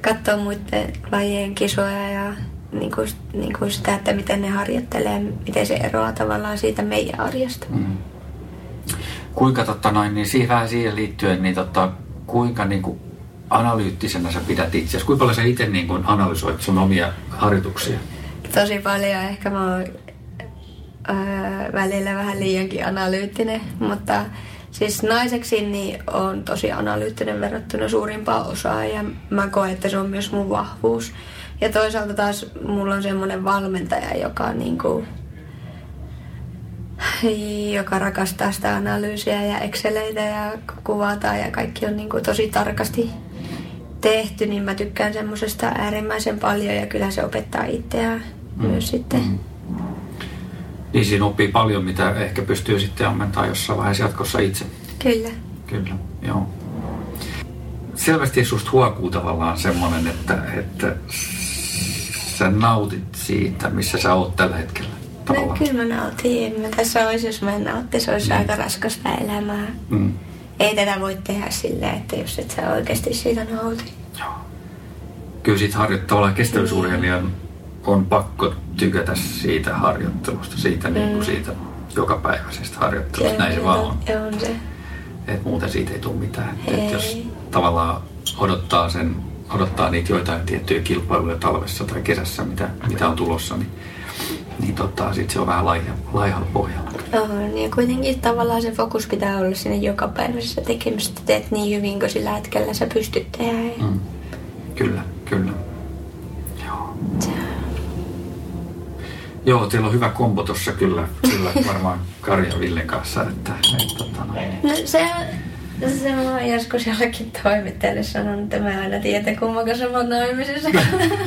katsoa muiden lajien kisoja ja niinku, niinku sitä, että miten ne harjoittelee, miten se eroaa tavallaan siitä meidän arjesta. Mm. Kuinka totta noin, niin siihen, vähän siihen liittyen, niin totta, kuinka niin kuin analyyttisenä sä pidät itse Kuinka paljon sä itse niin kuin analysoit sun omia harjoituksia? Tosi paljon. Ehkä mä oon öö, välillä vähän liiankin analyyttinen, mutta siis naiseksi niin on tosi analyyttinen verrattuna suurimpaan osaan ja mä koen, että se on myös mun vahvuus. Ja toisaalta taas mulla on semmoinen valmentaja, joka niinku, joka rakastaa sitä analyysiä ja exceleitä ja kuvataan ja kaikki on niinku tosi tarkasti tehty, niin mä tykkään semmoisesta äärimmäisen paljon ja kyllä se opettaa itseään mm. myös sitten. Mm. Niin siinä oppii paljon, mitä ehkä pystyy sitten ammentamaan jossain vaiheessa jatkossa itse. Kyllä. Kyllä, joo. Selvästi susta huokuu tavallaan semmoinen, että, että sä nautit siitä, missä sä oot tällä hetkellä. No, tavallaan. No, kyllä mä nautin. En mä tässä olisi, jos mä en nautti, se olisi mm. aika raskasta elämää. Mm ei tätä voi tehdä silleen, että jos et sä oikeasti siitä nauti. Joo. Kyllä siitä harjoittavalla kestävyysurheilijan niin. on pakko tykätä siitä harjoittelusta, siitä, mm. niin kuin mm. siitä jokapäiväisestä harjoittelusta. Näin se vaan on. on se. Et muuten siitä ei tule mitään. Et jos tavallaan odottaa, sen, odottaa niitä joitain tiettyjä kilpailuja talvessa tai kesässä, mitä, mitä on tulossa, niin niin tota, sit se on vähän laiha, laihalla pohjalla. On, ja kuitenkin tavallaan se fokus pitää olla sinne jokapäiväisessä tekemisessä. Teet niin hyvin kuin sillä hetkellä sä pystyt tehdä. Mm. Kyllä, kyllä. Joo. Joo, teillä on hyvä kombo tossa kyllä, kyllä varmaan Karja Villen kanssa. Että, että, tota, no. no se, se mä oon joskus jollekin toimittajalle sanonut, että mä aina tiedän kumman kanssa mä oon naimisissa.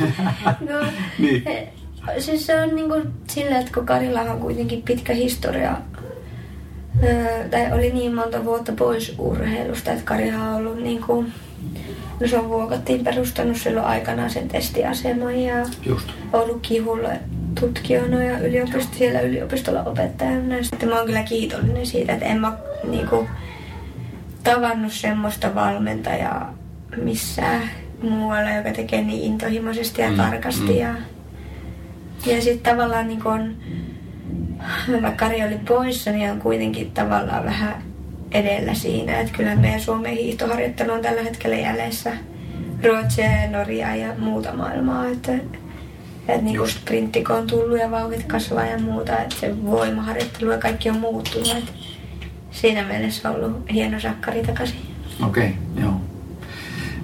no, niin siis se on niinku silleen, että kun Karillahan on kuitenkin pitkä historia, öö, tai oli niin monta vuotta pois urheilusta, että Karihan on ollut niinku, no se on vuokattiin perustanut silloin aikanaan sen testiaseman ja Just. ollut kihulle tutkijana ja yliopisto, siellä yliopistolla opettajana. Sitten mä oon kyllä kiitollinen siitä, että en mä niinku, tavannut semmoista valmentajaa missään muualla, joka tekee niin intohimoisesti ja mm, tarkasti. Mm. Ja ja sitten tavallaan niin kun, vaikka Kari oli poissa, niin on kuitenkin tavallaan vähän edellä siinä. Että kyllä meidän Suomen hiihtoharjoittelu on tällä hetkellä jäljessä Ruotsia ja Norjaa ja muuta maailmaa. Että, että niin sprinttikö on tullut ja vauhdit kasvaa ja muuta. Että se voimaharjoittelu ja kaikki on muuttunut. Että siinä mielessä ollut hieno sakkari takaisin. Okei, okay, joo.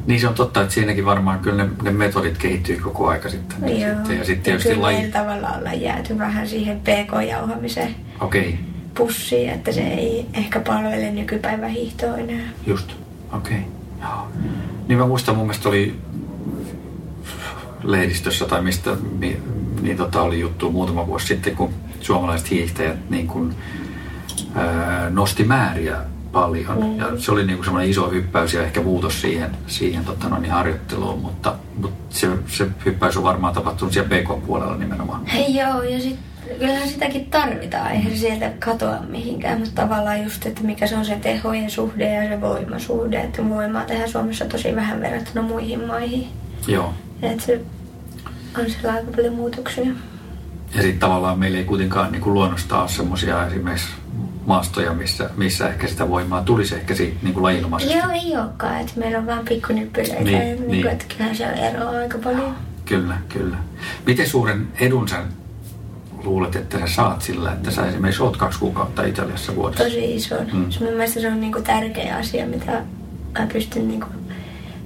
Niin se on totta, että siinäkin varmaan kyllä ne, ne metodit kehittyy koko aika sitten. Joo. sitten ja sitten tietysti kyllä laji... tavalla ollaan jääty vähän siihen pk-jauhamiseen okay. pussiin, että se ei ehkä palvele nykypäivän hiihtoa enää. Just, okei. Okay. Niin mä muistan, mun mielestä oli lehdistössä tai mistä niin, tota oli juttu muutama vuosi sitten, kun suomalaiset hiihtäjät niin kun, nosti määriä paljon. Mm. Ja se oli niinku semmoinen iso hyppäys ja ehkä muutos siihen, siihen tota noin, harjoitteluun, mutta, mutta se, se hyppäys on varmaan tapahtunut siellä PK-puolella nimenomaan. Hei joo, ja sit, kyllähän sitäkin tarvitaan, eihän se sieltä katoa mihinkään, mutta tavallaan just, että mikä se on se tehojen suhde ja se voimasuhde, että voimaa tehdään Suomessa tosi vähän verrattuna muihin maihin. Joo. Että se on siellä aika paljon muutoksia. Ja sitten tavallaan meillä ei kuitenkaan niin kuin luonnosta ole semmoisia esimerkiksi maastoja, missä, missä ehkä sitä voimaa tulisi ehkä siitä niin kuin lajinomaisesti. Joo, ei olekaan. Että meillä on vain pikkunyppyleitä. Niin, niin. niin. että kyllähän siellä eroaa aika paljon. Kyllä, kyllä. Miten suuren edun sä luulet, että sä saat sillä, että sä esimerkiksi oot kaksi kuukautta Italiassa vuodessa? Tosi iso. Mm. Mielestäni se on niinku tärkeä asia, mitä mä pystyn niinku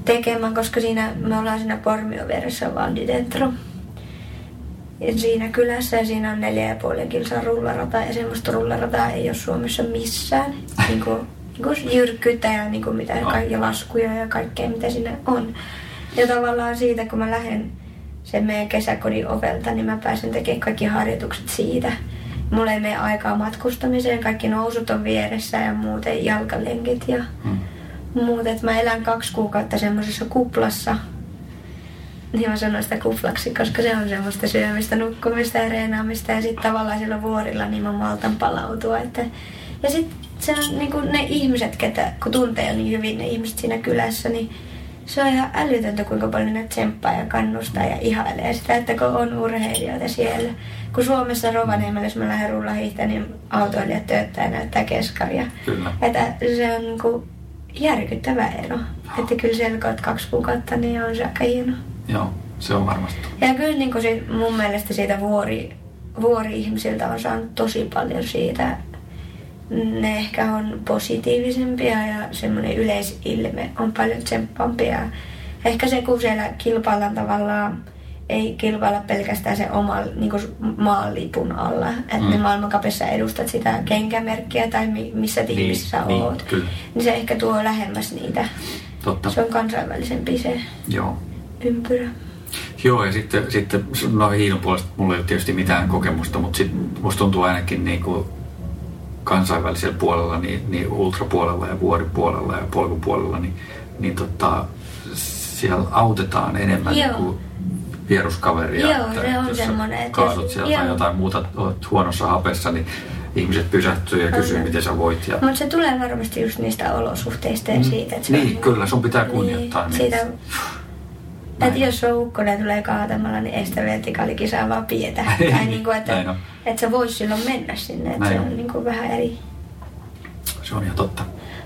tekemään, koska siinä me ollaan siinä Pormio vieressä Val di Dentro. Siinä kylässä ja siinä on neljä ja puoli kilsaa rullarata ja semmoista rullarataa ei ole Suomessa missään. niin kuin, niin kuin jyrkkyyttä ja niin kuin mitä, No. ja laskuja ja kaikkea mitä siinä on. Ja tavallaan siitä kun mä lähden sen meidän kesäkodin ovelta, niin mä pääsen tekemään kaikki harjoitukset siitä. Mulla ei mene aikaa matkustamiseen, kaikki nousut on vieressä ja muuten jalkalenkit ja Mm. muut. Et mä elän kaksi kuukautta semmoisessa kuplassa. Niin mä sanon sitä kuplaksi, koska se on semmoista syömistä, nukkumista ja reenaamista. Ja sitten tavallaan siellä vuorilla niin mä maltan palautua. Että... Ja sitten se on niin ne ihmiset, ketä, kun tuntee niin hyvin ne ihmiset siinä kylässä, niin se on ihan älytöntä, kuinka paljon ne tsemppaa ja kannustaa ja ihailee sitä, että kun on urheilijoita siellä. Kun Suomessa Rovaniemellä, jos mä lähden rullahiihtämään, niin autoilijat tööttää ja näyttää keskaria. Kyllä. Että se on niin järkyttävä ero. Että kyllä siellä kaksi kuukautta, niin on se aika hieno. Joo, se on varmasti. Ja kyllä niin kuin sit, mun mielestä siitä vuori, vuori-ihmisiltä on saanut tosi paljon siitä. Ne ehkä on positiivisempia ja semmoinen yleisilme on paljon tsemppampia. Ehkä se, kun siellä kilpaillaan tavallaan, ei kilpailla pelkästään se oma niin kuin maanlipun alla. Että Mm. ne maailmankapissa edustat sitä kenkämerkkiä tai mi- missä tiimissä Niin, niin, niin, oot. kyllä. Niin se ehkä tuo lähemmäs niitä. Totta. Se on kansainvälisempi se Joo. Ympyrä. Joo, ja sitten, sitten no hiinon puolesta mulla ei ole tietysti mitään kokemusta, mutta sit musta tuntuu ainakin niin kuin kansainvälisellä puolella, niin, niin ultrapuolella ja vuoripuolella ja polkupuolella, niin, niin tota, siellä autetaan enemmän Joo. niin kuin vieruskaveria. Joo, se on semmoinen, että jos- sieltä tai jotain muuta, olet huonossa hapessa, niin ihmiset pysähtyy ja kysyy, miten sä voit. Ja, Mutta se tulee varmasti just niistä olosuhteista ja siitä, että se niin, on, kyllä, sun pitää kunnioittaa. Niin, Niin, siitä, että jos on ukkonen tulee kaatamalla, niin ei sitä vertikaalikisaa vaan pietä. tai niin kuin, että, Näin on. että se voisi silloin mennä sinne, että Näin se on. niin kuin vähän eri. Se on ihan totta.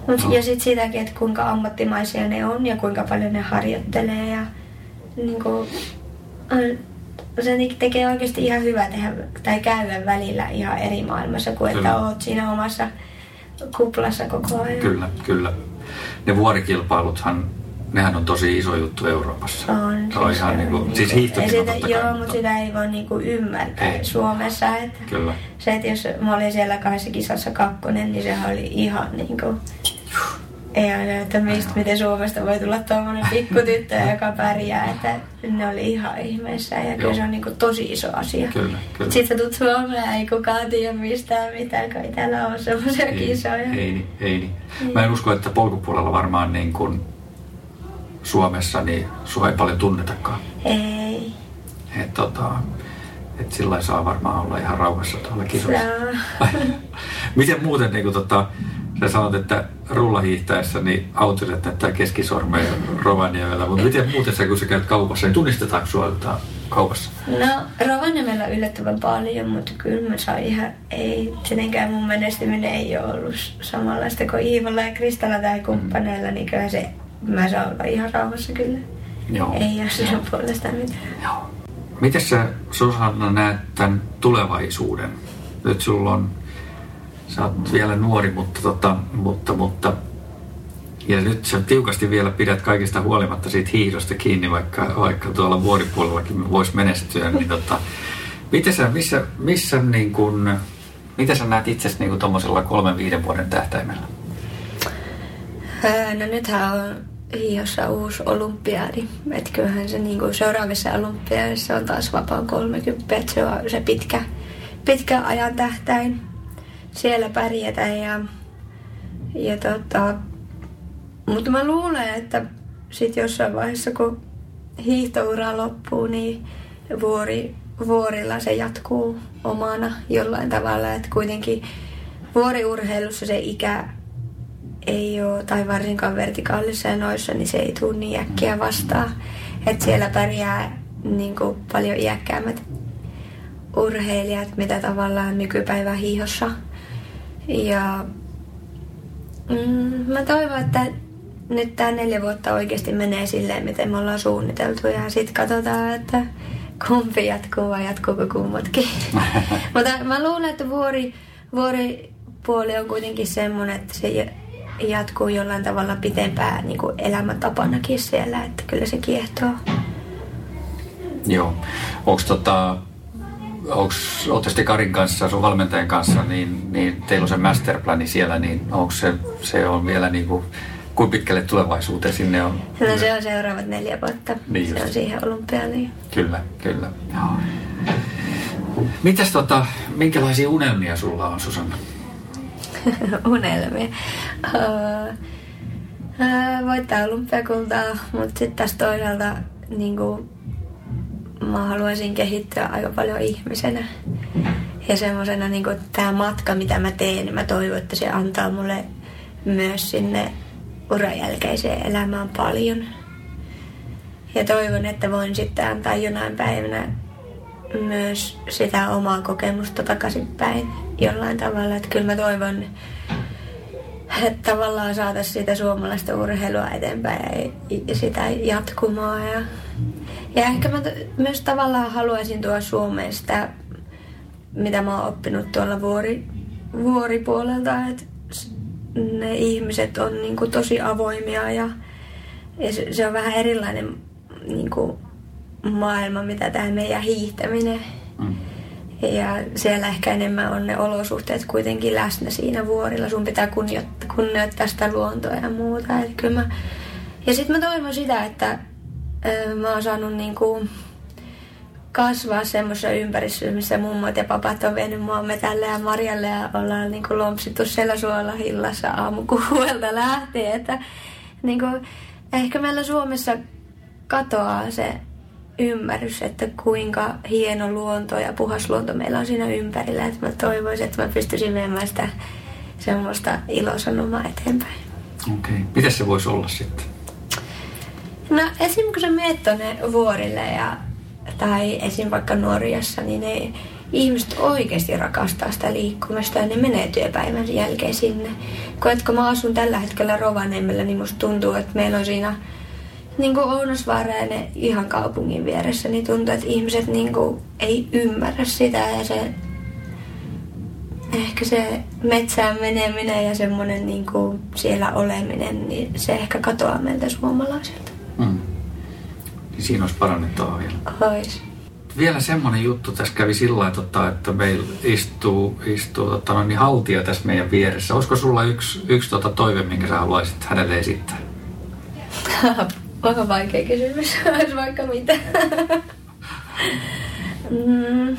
Mut, Joo. Ja sitten sitäkin, että kuinka ammattimaisia ne on ja kuinka paljon ne harjoittelee ja niin kuin, se tekee oikeasti ihan hyvä tehdä tai käydä välillä ihan eri maailmassa kuin että Kyllä. oot siinä omassa kuplassa koko ajan. Kyllä, kyllä. Ne vuorikilpailuthan, nehän on tosi iso juttu Euroopassa. On, Se on siis ihan se niinku, on siis niinku- hiihtokin ei sitä, Joo, kai, mutta sitä ei voi niinku ymmärtää Ei. Suomessa. Että Kyllä. Se, että jos mä olin siellä kahdessa kisassa kakkonen, niin sehän oli ihan niinku... Ei aina, että mistä, miten Suomesta voi tulla tuommoinen pikkutyttö, joka pärjää, että ne oli ihan ihmeessä ja kyllä Joo. se on niinku tosi iso asia. Kyllä, kyllä. Sitten sä tulet Suomeen, ei kukaan tiedä mistään mitään, kun ei täällä ole semmoisia kisoja. Ei, niin, ei niin. Mä en usko, että polkupuolella varmaan niin kuin Suomessa, niin sua ei paljon tunnetakaan. ei. Et, tota, et sillä saa varmaan olla ihan rauhassa tuolla kisoissa. Joo. Miten muuten, niin kuin, tota, sä sanot, että rullahiihtäessä niin autoilijat näyttää keskisormeen Rovaniemellä, mutta miten muuten sä, kun sä käyt kaupassa, niin tunnistetaanko sua tota kaupassa? No, Rovaniemellä on yllättävän paljon, mutta kyllä mä saan ihan, ei, tietenkään mun menestyminen ei ole ollut samanlaista kuin Iivolla ja Kristalla tai kumppaneilla, niin kyllä se, mä saan olla ihan rauhassa kyllä. Joo. Ei ole sen puolesta mitään. Joo. Miten sä Susanna näet tämän tulevaisuuden? Nyt sulla on, sä oot vielä nuori, mutta, tota, mutta, mutta ja nyt sä tiukasti vielä pidät kaikista huolimatta siitä hiihdosta kiinni, vaikka, vaikka tuolla vuoripuolellakin voisi menestyä, niin tota, miten sä, missä, missä niin kun, miten sä näet itsesi niin tuommoisella kolmen viiden vuoden tähtäimellä? Öö, No nythän on hiihossa uusi olympiadi. Et kyllähän se niinku seuraavissa olympiadissa on taas vapaan 30, että se on se pitkä, pitkä ajan tähtäin siellä pärjätä. Ja, ja tota, mutta mä luulen, että sit jossain vaiheessa kun hiihtoura loppuu, niin vuori, vuorilla se jatkuu omana jollain tavalla. Että kuitenkin vuoriurheilussa se ikä ei ole, tai varsinkaan vertikaalissa ja noissa, niin se ei tule niin äkkiä vastaan. Että siellä pärjää niin kuin paljon iäkkäämmät urheilijat, mitä tavallaan nykypäivän hiihossa. Ja mm, mä toivon, että nyt tämä neljä vuotta oikeasti menee silleen, miten me ollaan suunniteltu. Ja sitten katsotaan, että kumpi jatkuu vai jatkuuko kummatkin. Mutta mä luulen, että vuori, vuoripuoli on kuitenkin semmoinen, että se jatkuu jollain tavalla pitempään niin kuin elämäntapanakin siellä, että kyllä se kiehtoo. Joo. Onko tota, sitten Karin kanssa, sun valmentajan kanssa, niin, niin teillä on se masterplani siellä, niin onko se, se on vielä niin kuin, kuin pitkälle tulevaisuuteen sinne on? No se on seuraavat neljä vuotta. Niin se on siihen olympiaan. Kyllä, kyllä. Joo. Mitäs tota, minkälaisia unelmia sulla on, Susanna? unelmia? Uh, uh, voittaa olympiakultaa, mutta sitten taas toisaalta niin kuin, mä haluaisin kehittyä aika paljon ihmisenä. Ja semmoisena niin tämä matka, mitä mä teen, niin mä toivon, että se antaa mulle myös sinne uran jälkeiseen elämään paljon. Ja toivon, että voin sitten antaa jonain päivänä myös sitä omaa kokemusta takaisinpäin jollain tavalla. Että kyllä mä toivon, että tavallaan saataisiin sitä suomalaista urheilua eteenpäin ja sitä jatkumaa. Ja, ja ehkä mä myös tavallaan haluaisin tuoda Suomeen sitä, mitä mä oon oppinut tuolla vuori, vuoripuolelta, että ne ihmiset on niin kuin tosi avoimia ja, ja se, se on vähän erilainen niin kuin maailma, mitä tämä meidän hiihtäminen. Mm. Ja siellä ehkä enemmän on ne olosuhteet kuitenkin läsnä siinä vuorilla. Sun pitää kunnioittaa, kunnioittaa sitä luontoa ja muuta. Et kyllä mä... Ja sitten mä toivon sitä, että ö, mä oon saanut niinku kasvaa semmoisessa ympäristössä, missä mummot ja papat on vienyt mua metälle ja Marjalle ja ollaan niinku lompsittu siellä suolahillassa aamukuuelta lähtien. Että niinku, ehkä meillä Suomessa katoaa se ymmärrys, että kuinka hieno luonto ja puhas luonto meillä on siinä ympärillä. Että mä toivoisin, että mä pystyisin viemään sitä semmoista ilosanomaa eteenpäin. Okei. Okay. Miten se voisi olla sitten? No esim. kun sä meet tonne vuorille ja, tai esim. vaikka Norjassa, niin ne ihmiset oikeasti rakastaa sitä liikkumista ja ne menee työpäivän jälkeen sinne. Kun, kun mä asun tällä hetkellä Rovaniemellä, niin musta tuntuu, että meillä on siinä niin kuin Ounasvaara ja ne ihan kaupungin vieressä, niin tuntuu, että ihmiset niin kuin ei ymmärrä sitä ja se ehkä se metsään meneminen ja semmoinen niin kuin siellä oleminen, niin se ehkä katoaa meiltä suomalaisilta. Mm. Niin siinä olisi parannettavaa vielä. Ois. Vielä semmoinen juttu tässä kävi sillä tavalla, että meillä istuu, istuu tota, no niin haltija tässä meidän vieressä. Olisiko sulla yksi, yksi tota, toive, minkä sä haluaisit hänelle esittää? Aika vaikea kysymys. Olisi vaikka mitä. mm.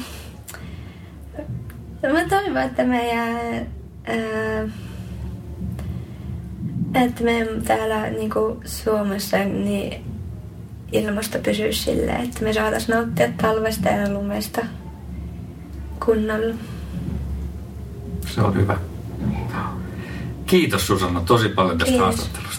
Mä toivon, että meidän... Ää, että me täällä niin kuin Suomessa niin ilmasto pysyisi silleen, että me saataisiin nauttia talvesta ja lumesta kunnolla. Se on hyvä. Kiitos Susanna tosi paljon tästä Kiitos. haastattelusta.